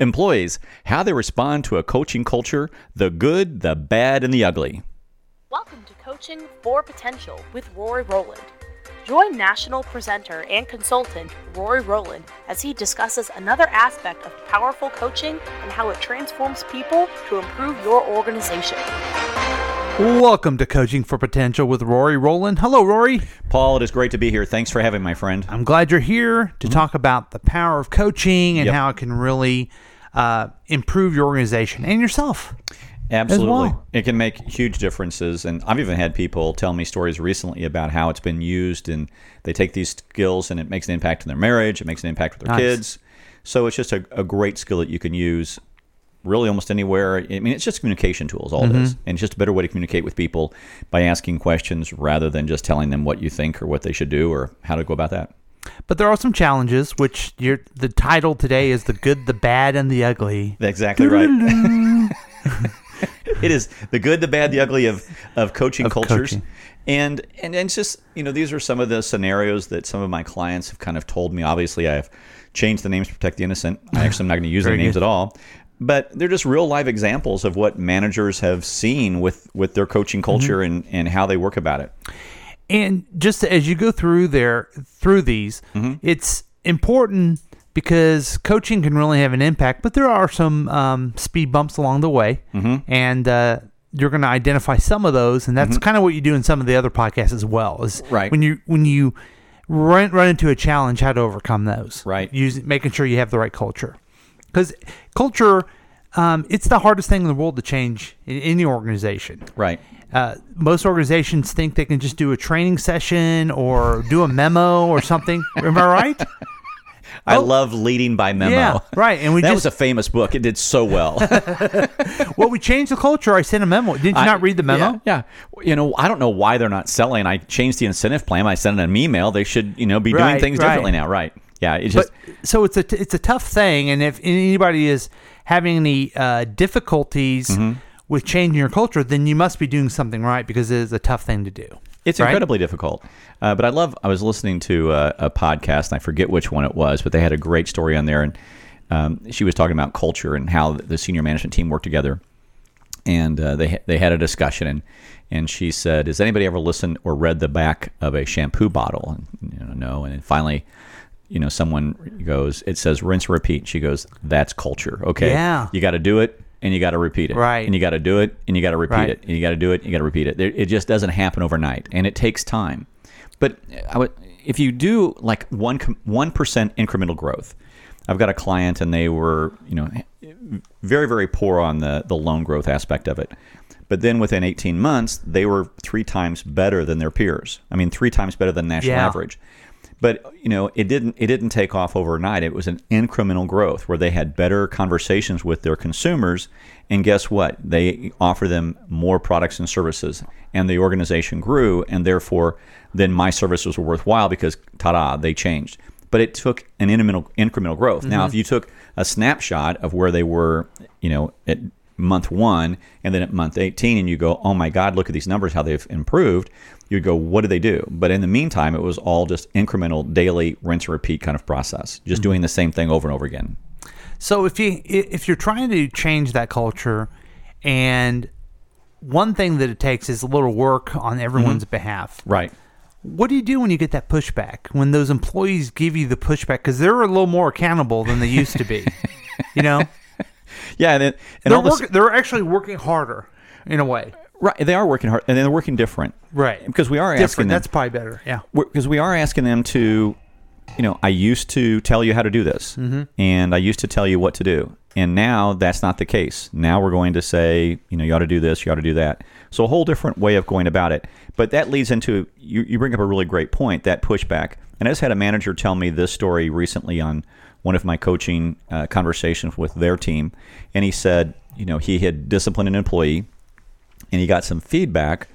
employees, how they respond to a coaching culture, the good, the bad, and the ugly. Welcome to Coaching for Potential with Rory Rowland. Join national presenter and consultant Rory Rowland as he discusses another aspect of powerful coaching and how it transforms people to improve your organization. Welcome to Coaching for Potential with Rory Rowland. Hello, Rory. Paul, it is great to be here. Thanks for having me, my friend. I'm glad you're here to talk about the power of coaching and Yep. how it can really uh, improve your organization and yourself. Absolutely. well. It can make huge differences. And I've even had people tell me stories recently about how it's been used and they take these skills and it makes an impact in their marriage, it makes an impact with their Nice. kids. So it's just a, a great skill that you can use really almost anywhere. I mean, it's just communication tools, all mm-hmm. it is. And it's just a better way to communicate with people by asking questions rather than just telling them what you think or what they should do or how to go about that. But there are some challenges, which you're, the title today is The Good, the Bad, and the Ugly. Exactly right. it is the good, the bad, the ugly of of coaching Of cultures. coaching. And, and and it's just you know these are some of the scenarios that some of my clients have kind of told me. Obviously, I have changed the names to protect the innocent. I actually am not going to use their names good. at all. But they're just real live examples of what managers have seen with with their coaching culture Mm-hmm. and and how they work about it. And just as you go through there through these, it's important because coaching can really have an impact. But there are some um, speed bumps along the way, and uh, you're going to identify some of those. And that's kind of what you do in some of the other podcasts as well. Is Right. when you when you run run into a challenge, how to overcome those. Right. Using making sure you have the right culture, because culture. Um, it's the hardest thing in the world to change in any organization Right. uh, most organizations think they can just do a training session or do a memo or something. Am I right? I Oh. love leading by memo. Yeah, right. And we that just was a famous book. It did so well. well, we changed the culture. I sent a memo. Did you I- not read the memo? Yeah, yeah. You know, I don't know why they're not selling. I changed the incentive plan. I sent an email. They should, you know, be doing Right, things right. differently now. Right. Yeah. It's But just so it's a t- it's a tough thing, and if anybody is having any uh, difficulties Mm-hmm. with changing your culture, then you must be doing something right because it is a tough thing to do. it's right? incredibly difficult. Uh, but I love. I was listening to a, a podcast, and I forget which one it was, but they had a great story on there, and um, she was talking about culture and how the senior management team worked together. and uh, they they had a discussion and and she said, "Has anybody ever listened or read the back of a shampoo bottle?" And you know, no. And then finally, you know, someone goes, "It says rinse repeat." She goes, "That's culture." Okay, Yeah. you got to do it and you got to repeat it, Right. And you got to do it and you got to repeat Right. it and you got to do it. And you got to repeat it. There- It just doesn't happen overnight, and it takes time. But I would, if you do like one one percent incremental growth, I've got a client and they were you know very very poor on the the loan growth aspect of it, but then within 18 months they were three times better than their peers. I mean three times better than national Yeah. average. But you know it didn't it didn't take off overnight. It was an incremental growth where they had better conversations with their consumers, and guess what? They offer them more products and services, and the organization grew, and therefore then my services were worthwhile because ta-da, they changed. But it took an incremental incremental growth. Now, if mm-hmm. you took a snapshot of where they were, you know, at month one and then at month 18 and you go oh my god look at these numbers how they've improved you'd go what do they do but in the meantime it was all just incremental daily rinse and repeat kind of process just mm-hmm. doing the same thing over and over again So if you if you're trying to change that culture, and one thing that it takes is a little work on everyone's mm-hmm. behalf. right What do you do when you get that pushback? When those employees give you the pushback because they're a little more accountable than they used to be. you know, yeah and, then, and they're this they're actually working harder in a way. Right they are working hard and they're working different Right. because we are asking them That's probably better. Yeah. because we are asking them to, you know, I used to tell you how to do this, and I used to tell you what to do, and now that's not the case. Now we're going to say, you know, you ought to do this, you ought to do that. So a whole different way of going about it. But that leads into you. You bring up a really great point that pushback. And I just had a manager tell me this story recently on one of my coaching uh, conversations with their team, and he said, you know, he had disciplined an employee, and he got some feedback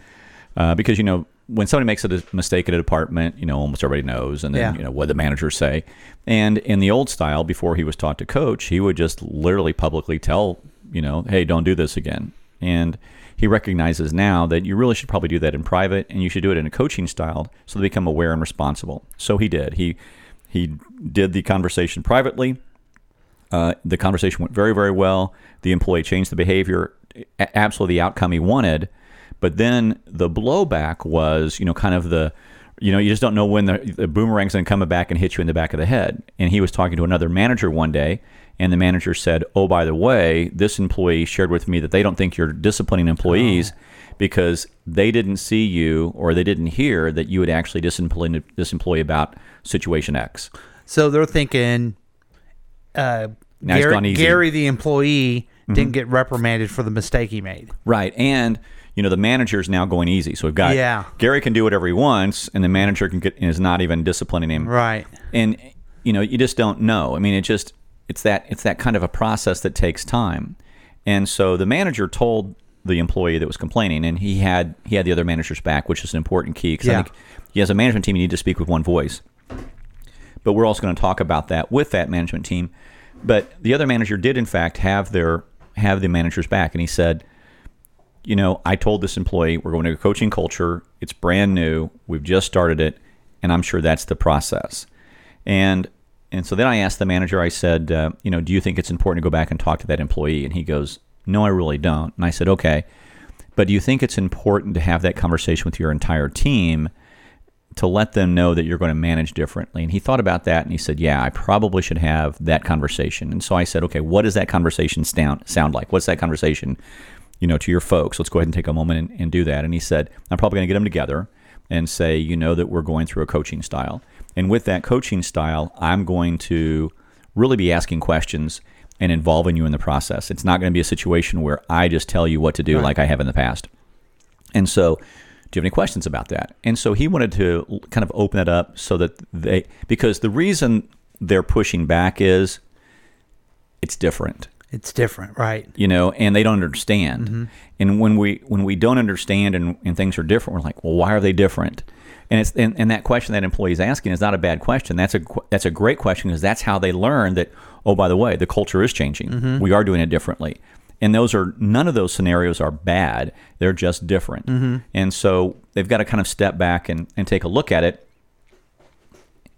uh, because you know when somebody makes a mistake in a department, you know almost everybody knows, and then Yeah. you know what the managers say. And in the old style, before he was taught to coach, he would just literally publicly tell you know, hey, don't do this again. And he recognizes now that you really should probably do that in private, and you should do it in a coaching style, so they become aware and responsible. So he did. He he did the conversation privately Uh, the conversation went very, very well. The employee changed the behavior, absolutely the outcome he wanted. But then the blowback was, you know, kind of the, you know, you just don't know when the, the boomerang's going to come back and hit you in the back of the head. And he was talking to another manager one day, and the manager said, "Oh, by the way, this employee shared with me that they don't think you're disciplining employees." Because they didn't see you or they didn't hear that you had actually disciplined this employee about situation X. So they're thinking uh, Gary. Gary, the employee, didn't mm-hmm. get reprimanded for the mistake he made. Right. And, you know, the manager is now going easy. So we've got Yeah. Gary can do whatever he wants, and the manager can get is not even disciplining him. Right. And you know, you just don't know. I mean, it just it's that it's that kind of a process that takes time. And so the manager told the employee that was complaining, and he had he had the other managers back, which is an important key because Yeah. I think as a management team, you need to speak with one voice. But we're also going to talk about that with that management team. But the other manager did, in fact, have their have the managers back, and he said, you know, I told this employee we're going to a coaching culture. It's brand new. We've just started it, and I'm sure that's the process. And and so then I asked the manager. I said, uh, you know, do you think it's important to go back and talk to that employee? And he goes, no, I really don't. And I said, okay, but do you think it's important to have that conversation with your entire team? To let them know that you're going to manage differently. And he thought about that and he said, Yeah, I probably should have that conversation. And so I said, Okay, what does that conversation sound, sound like? What's that conversation, you know, to your folks? Let's go ahead and take a moment and, and do that. And he said, I'm probably going to get them together and say, You know, that we're going through a coaching style. And with that coaching style, I'm going to really be asking questions and involving you in the process. It's not going to be a situation where I just tell you what to do like I have in the past. And so, do you have any questions about that? And so he wanted to kind of open it up so that they, because the reason they're pushing back is it's different, It's different, right? you know, and they don't understand. Mm-hmm. And when we when we don't understand and, and things are different, we're like, well, why are they different? And it's and, and that question that employee is asking is not a bad question. That's a that's a great question because that's how they learn that. Oh, by the way, the culture is changing. Mm-hmm. We are doing it differently. And those are none of those scenarios are bad. They're just different. Mm-hmm. And so they've got to kind of step back and, and take a look at it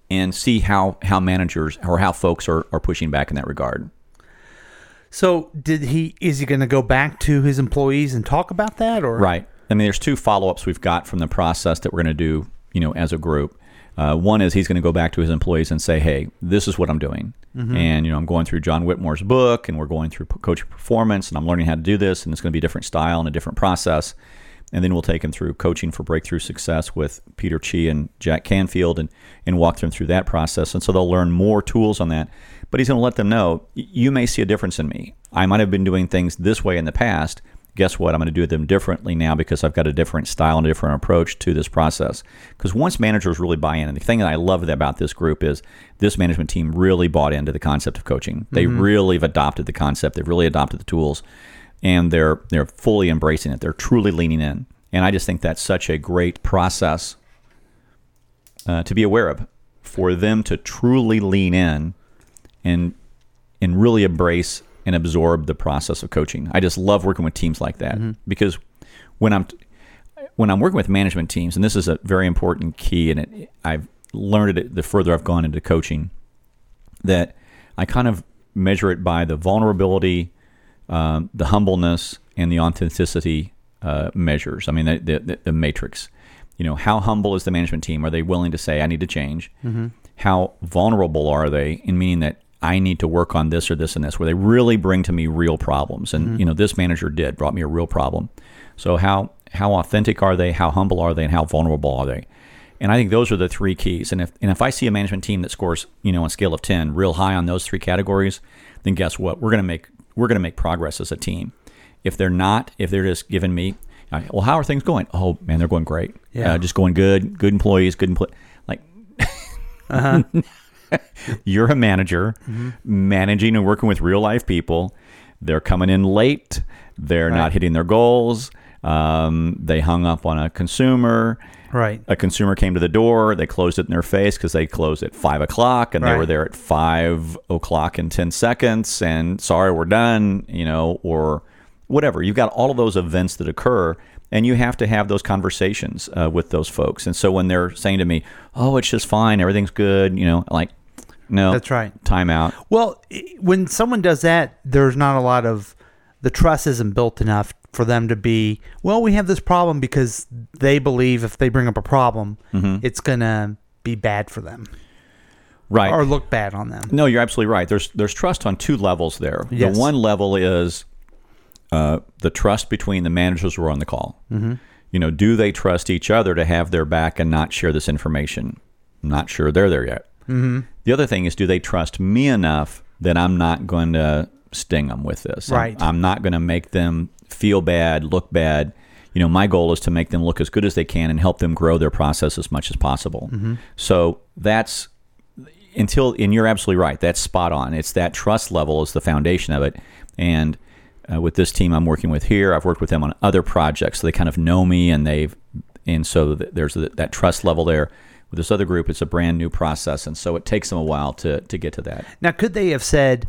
and see how, how managers or how folks are, are pushing back in that regard. So did he? Is he going to go back to his employees and talk about that, or Right. I mean, there's two follow ups we've got from the process that we're going to do, you know, as a group. Uh, one is he's going to go back to his employees and say, "Hey, this is what I'm doing," and you know, I'm going through John Whitmore's book, and we're going through coaching performance, and I'm learning how to do this, and it's going to be a different style and a different process. And then we'll take him through coaching for breakthrough success with Peter Chee and Jack Canfield, and and walk them through that process. And so they'll learn more tools on that. But he's going to let them know you may see a difference in me. I might have been doing things this way in the past. Guess what? I'm going to do them differently now because I've got a different style and a different approach to this process. Because once managers really buy in, and the thing that I love about this group is this management team really bought into the concept of coaching. They really have adopted the concept. They've really adopted the tools, and they're they're fully embracing it. They're truly leaning in, and I just think that's such a great process uh, to be aware of for them to truly lean in and and really embrace and absorb the process of coaching. I just love working with teams like that because when I'm when I'm working with management teams, and this is a very important key, and it, I've learned it the further I've gone into coaching, that I kind of measure it by the vulnerability, um, the humbleness, and the authenticity uh, measures. I mean, the, the, the matrix. You know, how humble is the management team? Are they willing to say, I need to change? How vulnerable are they in meaning that I need to work on this or this and this, where they really bring to me real problems? And, you know, this manager did, brought me a real problem. So, how, how authentic are they? How humble are they? And how vulnerable are they? And I think those are the three keys. And if and if I see a management team that scores, you know, on a scale of ten, real high on those three categories, then guess what? We're gonna make we're gonna make progress as a team. If they're not, if they're just giving me, well, how are things going? Oh man, they're going great. Yeah. uh, just going good. Good employees, good employ. Like, you're a manager, managing and working with real life people. They're coming in late. They're not hitting their goals. Um, they hung up on a consumer right? a consumer came to the door, they closed it in their face because they closed at five o'clock and they were there at five o'clock in 10 seconds and sorry, we're done, you know, or whatever. You've got all of those events that occur and you have to have those conversations uh, with those folks. And so when they're saying to me, oh, it's just fine, everything's good, you know, like, no, That's right. Timeout. Well, when someone does that, there's not a lot of the trust isn't built enough for them to be. Well, we have this problem because they believe if they bring up a problem, it's gonna be bad for them Right. or look bad on them. No, you're absolutely right. There's there's trust on two levels there. Yes. The one level is uh, the trust between the managers who are on the call. Mm-hmm. You know, do they trust each other to have their back and not share this information? I'm not sure they're there yet. Mm-hmm. The other thing is, do they trust me enough that I'm not going to sting them with this? I'm- Right. I'm, not going to make them feel bad, look bad. You know, my goal is to make them look as good as they can and help them grow their process as much as possible. So that's until and you're absolutely right that's spot on it's that trust level is the foundation of it and uh, with this team i'm working with here i've worked with them on other projects so they kind of know me and they've and so th- there's th- that trust level there with this other group it's a brand new process and so it takes them a while to to get to that Now, could they have said,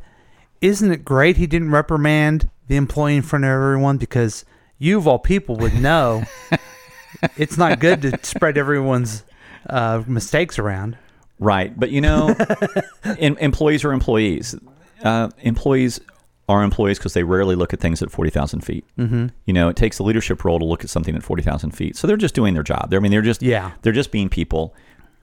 "Isn't it great he didn't reprimand the employee in front of everyone because you of all people would know it's not good to spread everyone's uh, mistakes around." Right, but you know, em- employees are employees. Uh, employees are employees because they rarely look at things at forty thousand feet. Mm-hmm. You know, it takes a leadership role to look at something at forty thousand feet. So they're just doing their job. They're, I mean, they're just Yeah. they're just being people,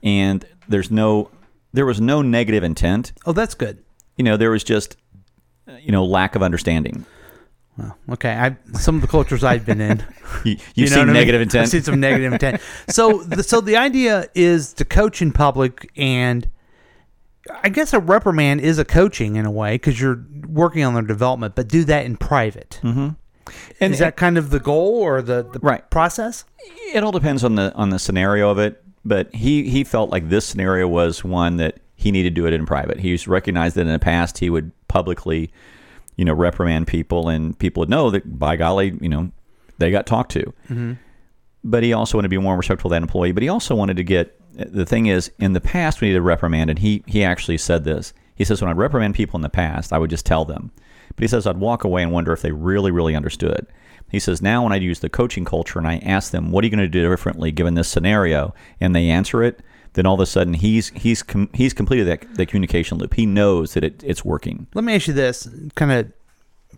and there's no there was no negative intent. Oh, that's good. You know, there was just you know lack of understanding. Well, okay, I some of the cultures I've been in. You, you've You know seen what I mean? negative I've seen some negative intent. So, the, so the idea is to coach in public, and I guess a reprimand is a coaching in a way because you're working on their development, but do that in private. Mm-hmm. And- is that kind of the goal or the, the Right. process? it all depends on the on the scenario of it but he he felt like this scenario was one that he needed to do it in private he's recognized that in the past he would publicly you know reprimand people and people would know that by golly you know they got talked to but he also wanted to be more respectful of that employee. But he also wanted to get the thing is in the past we needed to reprimand and he he actually said this. He says when i'd reprimand people in the past i would just tell them. But he says i'd walk away and wonder if they really really understood. He says now when i use the coaching culture and i ask them what are you going to do differently given this scenario and they answer it then all of a sudden he's he's com- he's completed that, that communication loop. He knows that it, it's working. Let me ask you this: kind of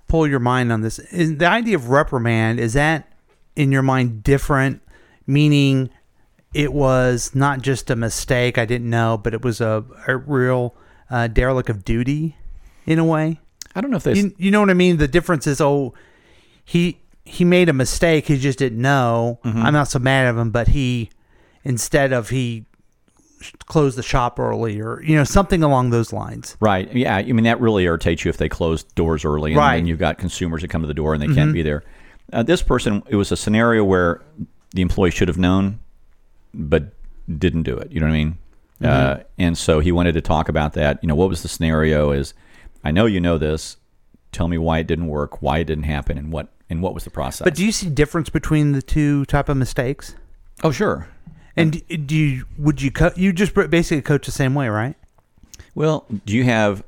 pull your mind on this. Is the idea of reprimand is that in your mind different? Meaning, it was not just a mistake I didn't know, but it was a, a real uh, derelict of duty, in a way. i don't know if they You, you know what I mean? The difference is, oh, he he made a mistake. He just didn't know. I'm not so mad at him, but he instead of he closed the shop early or you know something along those lines. Right. Yeah. I mean, that really irritates you if they close doors early and Right. then you've got consumers that come to the door and they can't be there. Uh, this person, it was a scenario where the employee should have known, but didn't do it. You know what I mean? Uh, and so he wanted to talk about that. You know, what was the scenario? Is I know you know this. Tell me why it didn't work, why it didn't happen, and what and what was the process. But do you see difference between the two type of mistakes? oh, sure. And do- do you would you co- you just basically coach the same way, right? Well, do you have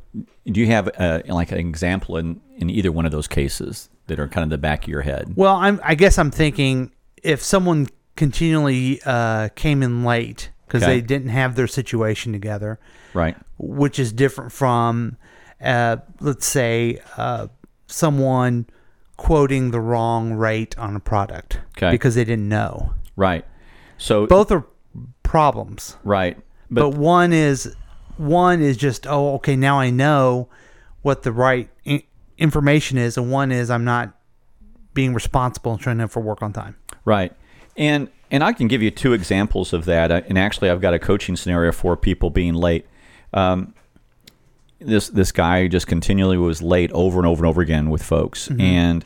do you have uh, like an example in in either one of those cases that are kind of the back of your head? Well, I'm I guess I'm thinking if someone continually uh, came in late because Okay. they didn't have their situation together, Right. which is different from, uh, let's say, uh, someone quoting the wrong rate on a product Okay. because they didn't know. Right. So Both are problems, right, but, but, one is one is just oh okay now I know what the right I- information is, and one is I'm not being responsible and trying to for work on time. right, and and I can give you two examples of that. And actually, I've got a coaching scenario for people being late. Um, this this guy just continually was late over and over and over again with folks, and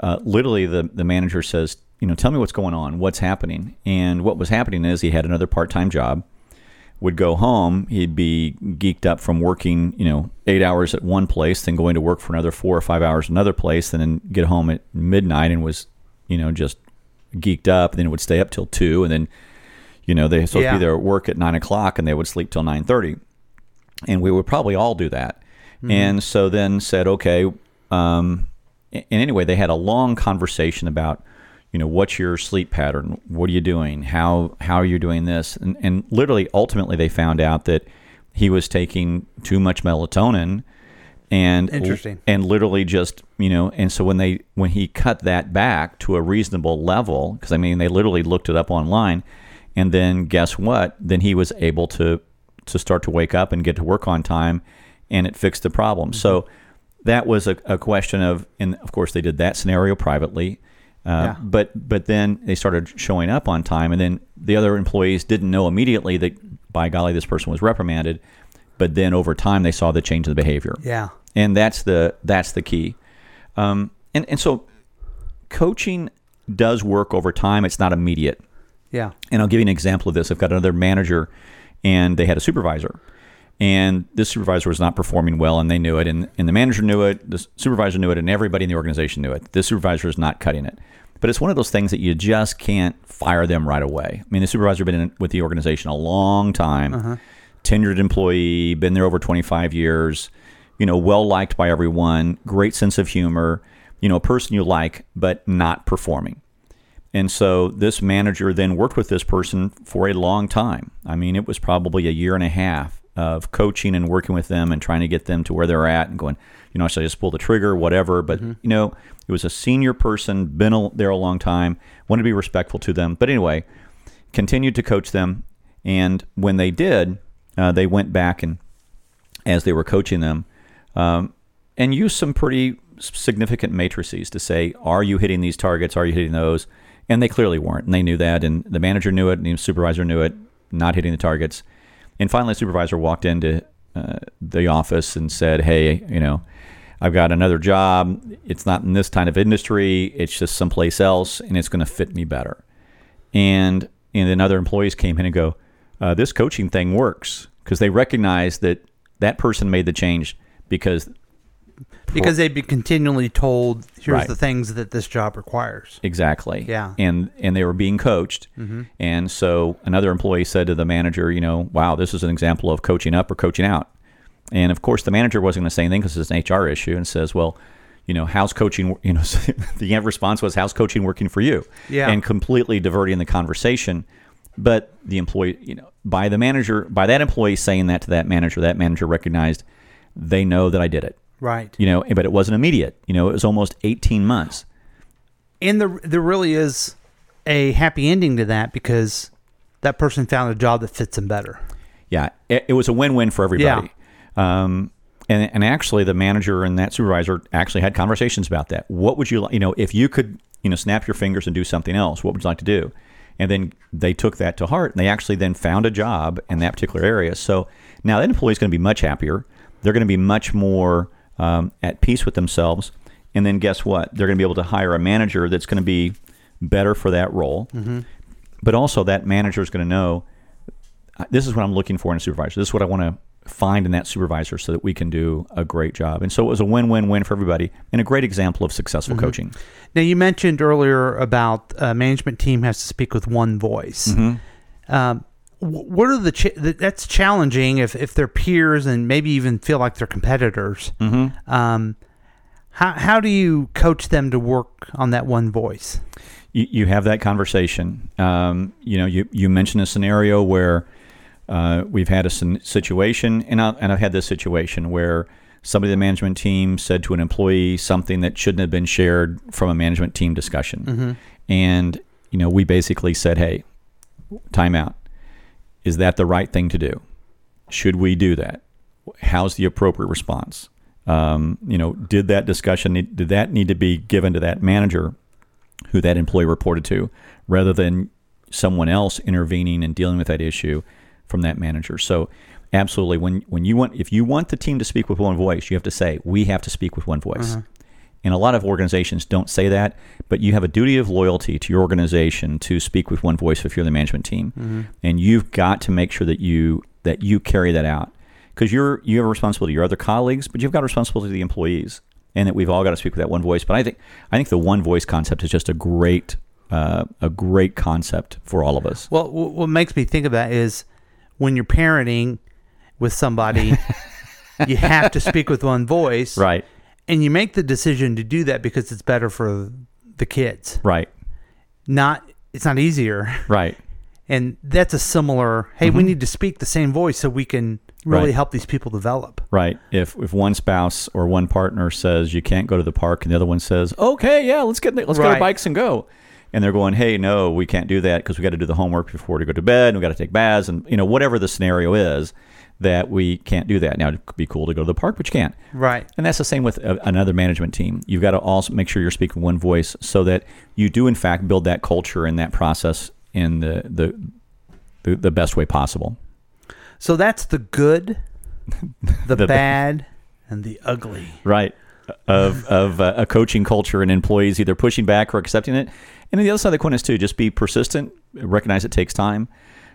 uh, literally the the manager says, you know, tell me what's going on, what's happening, and what was happening is he had another part time job. Would go home, he'd be geeked up from working, you know, eight hours at one place, then going to work for another four or five hours another place, and then get home at midnight and was, you know, just geeked up. And then would stay up till two, and then, you know, they supposed to Yeah. be there at work at nine o'clock, and they would sleep till nine thirty and we would probably all do that. And so then said, okay. Um, and anyway, they had a long conversation about, you know, what's your sleep pattern? What are you doing? How how are you doing this? And, and literally, ultimately, they found out that he was taking too much melatonin and Interesting. and literally just you know and so when they when he cut that back to a reasonable level because i mean they literally looked it up online and then guess what then he was able to to start to wake up and get to work on time and it fixed the problem so mm-hmm. that was a, a question of and of course they did that scenario privately uh, Yeah. but but then they started showing up on time and then the other employees didn't know immediately that by golly this person was reprimanded but then over time they saw the change in the behavior Yeah. and that's the that's the key. Um, and and so coaching does work over time. It's not immediate. Yeah. And I'll give you an example of this. I've got another manager, and they had a supervisor, and this supervisor was not performing well, and they knew it, and, and the manager knew it, the supervisor knew it, and everybody in the organization knew it. This supervisor is not cutting it. But it's one of those things that you just can't fire them right away. I mean, the supervisor has been in, with the organization a long time, uh-huh. tenured employee, been there over 25 years, you know, well liked by everyone, great sense of humor, you know, a person you like, but not performing. And so this manager then worked with this person for a long time. I mean, it was probably a year and a half of coaching and working with them and trying to get them to where they're at and going, you know, I should I just pull the trigger, whatever. But, you know, it was a senior person, been a, there a long time, wanted to be respectful to them. But anyway, continued to coach them. And when they did, uh, they went back and as they were coaching them um, and used some pretty significant matrices to say, are you hitting these targets? Are you hitting those? And they clearly weren't. And they knew that. And the manager knew it. And the supervisor knew it, not hitting the targets. And finally, the supervisor walked into uh, the office and said, hey, you know, I've got another job. It's not in this kind of industry. It's just someplace else, and it's going to fit me better. And and then other employees came in and go, uh, this coaching thing works because they recognize that that person made the change because Because they'd be continually told, here's Right. the things that this job requires. exactly Yeah. and and they were being coached mm-hmm. and so another employee said to the manager you know wow this is an example of coaching up or coaching out and of course the manager wasn't going to say anything because it's an hr issue and says well you know how's coaching you know the response was how's coaching working for you Yeah. and completely diverting the conversation but the employee you know by the manager by that employee saying that to that manager that manager recognized they know that i did it Right. you know but it wasn't immediate you know it was almost 18 months And there, there really is a happy ending to that because that person found a job that fits them better. yeah, it, it was a win-win for everybody. Um, and and actually, the manager and that supervisor actually had conversations about that. What would you like? You know, if you could, you know, snap your fingers and do something else, what would you like to do? And then they took that to heart, and they actually then found a job in that particular area. So now that employee is going to be much happier. They're going to be much more um, at peace with themselves. And then guess what? They're going to be able to hire a manager that's going to be better for that role. But also, that manager is going to know uh, this is what I'm looking for in a supervisor. This is what I want to find in that supervisor so that we can do a great job. And so it was a win-win-win for everybody and a great example of successful coaching. Now, you mentioned earlier about a management team has to speak with one voice. Um, wh- what are the ch- that's challenging if, if they're peers and maybe even feel like they're competitors. Um, how how do you coach them to work on that one voice? You, you have that conversation. Um, you know, you, you mentioned a scenario where uh, we've had a situation, and, I, and I've had this situation where somebody in the management team said to an employee something that shouldn't have been shared from a management team discussion. And, you know, we basically said, hey, time out. Is that the right thing to do? Should we do that? How's the appropriate response? Um, you know, did that discussion need, did that need to be given to that manager who that employee reported to, rather than someone else intervening and dealing with that issue from that manager? So, absolutely, when when you want if you want the team to speak with one voice, you have to say we have to speak with one voice. And a lot of organizations don't say that, but you have a duty of loyalty to your organization to speak with one voice if you're the management team, and you've got to make sure that you that you carry that out. Because you're you have a responsibility to your other colleagues, but you've got a responsibility to the employees, and that we've all got to speak with that one voice. But I think I think the one voice concept is just a great uh, a great concept for all of us. Well, wh- what makes me think of that is when you're parenting with somebody, you have to speak with one voice, Right, And you make the decision to do that because it's better for the kids. right, Not it's not easier, right. and that's a similar. Hey, we mm-hmm. need to speak the same voice so we can really Right. help these people develop. Right. If if one spouse or one partner says you can't go to the park, and the other one says, "Okay, yeah, let's get let's get Right. our bikes and go," and they're going, "Hey, no, we can't do that because we got to do the homework before we go to bed, and we got to take baths, and you know whatever the scenario is, that we can't do that. Now it'd be cool to go to the park, but you can't. Right. And that's the same with a, another management team. You've got to also make sure you're speaking one voice so that you do in fact build that culture and that process in the the the, the best way possible. So that's the good, the, The- bad, and the ugly. right of of uh, a coaching culture and employees either pushing back or accepting it and then the other side of the coin is too just be persistent recognize it takes time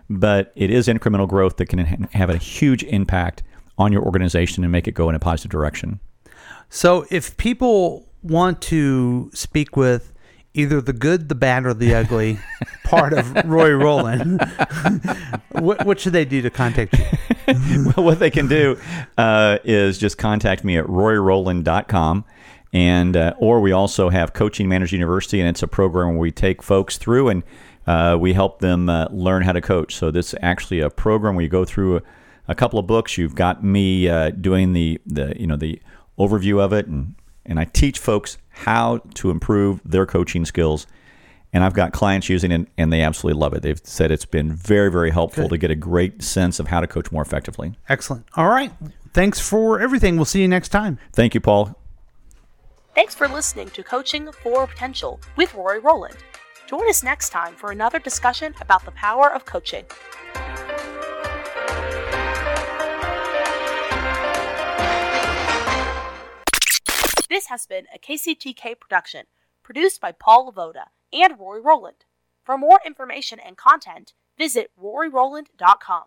but it is incremental growth that can have a huge impact on your organization and make it go in a positive direction So if people want to speak with either the good, the bad, or the ugly part of Roy Rowland, what, what should they do to contact you? well, what they can do uh, is just contact me at roryrowland.com. And, uh, or we also have Coaching Manager University, and it's a program where we take folks through and uh, we help them uh, learn how to coach. So this is actually a program where you go through a, a couple of books. You've got me uh, doing the, the, you know, the overview of it, and, and I teach folks how to improve their coaching skills. And I've got clients using it, and they absolutely love it. They've said it's been very, very helpful Good. to get a great sense of how to coach more effectively. Excellent. All right. Thanks for everything. We'll see you next time. Thank you, Paul. Thanks for listening to Coaching for Potential with Rory Rowland. Join us next time for another discussion about the power of coaching. This has been a KCTK production, produced by Paul Lavoda and Rory Rowland. For more information and content, visit roryrowland.com.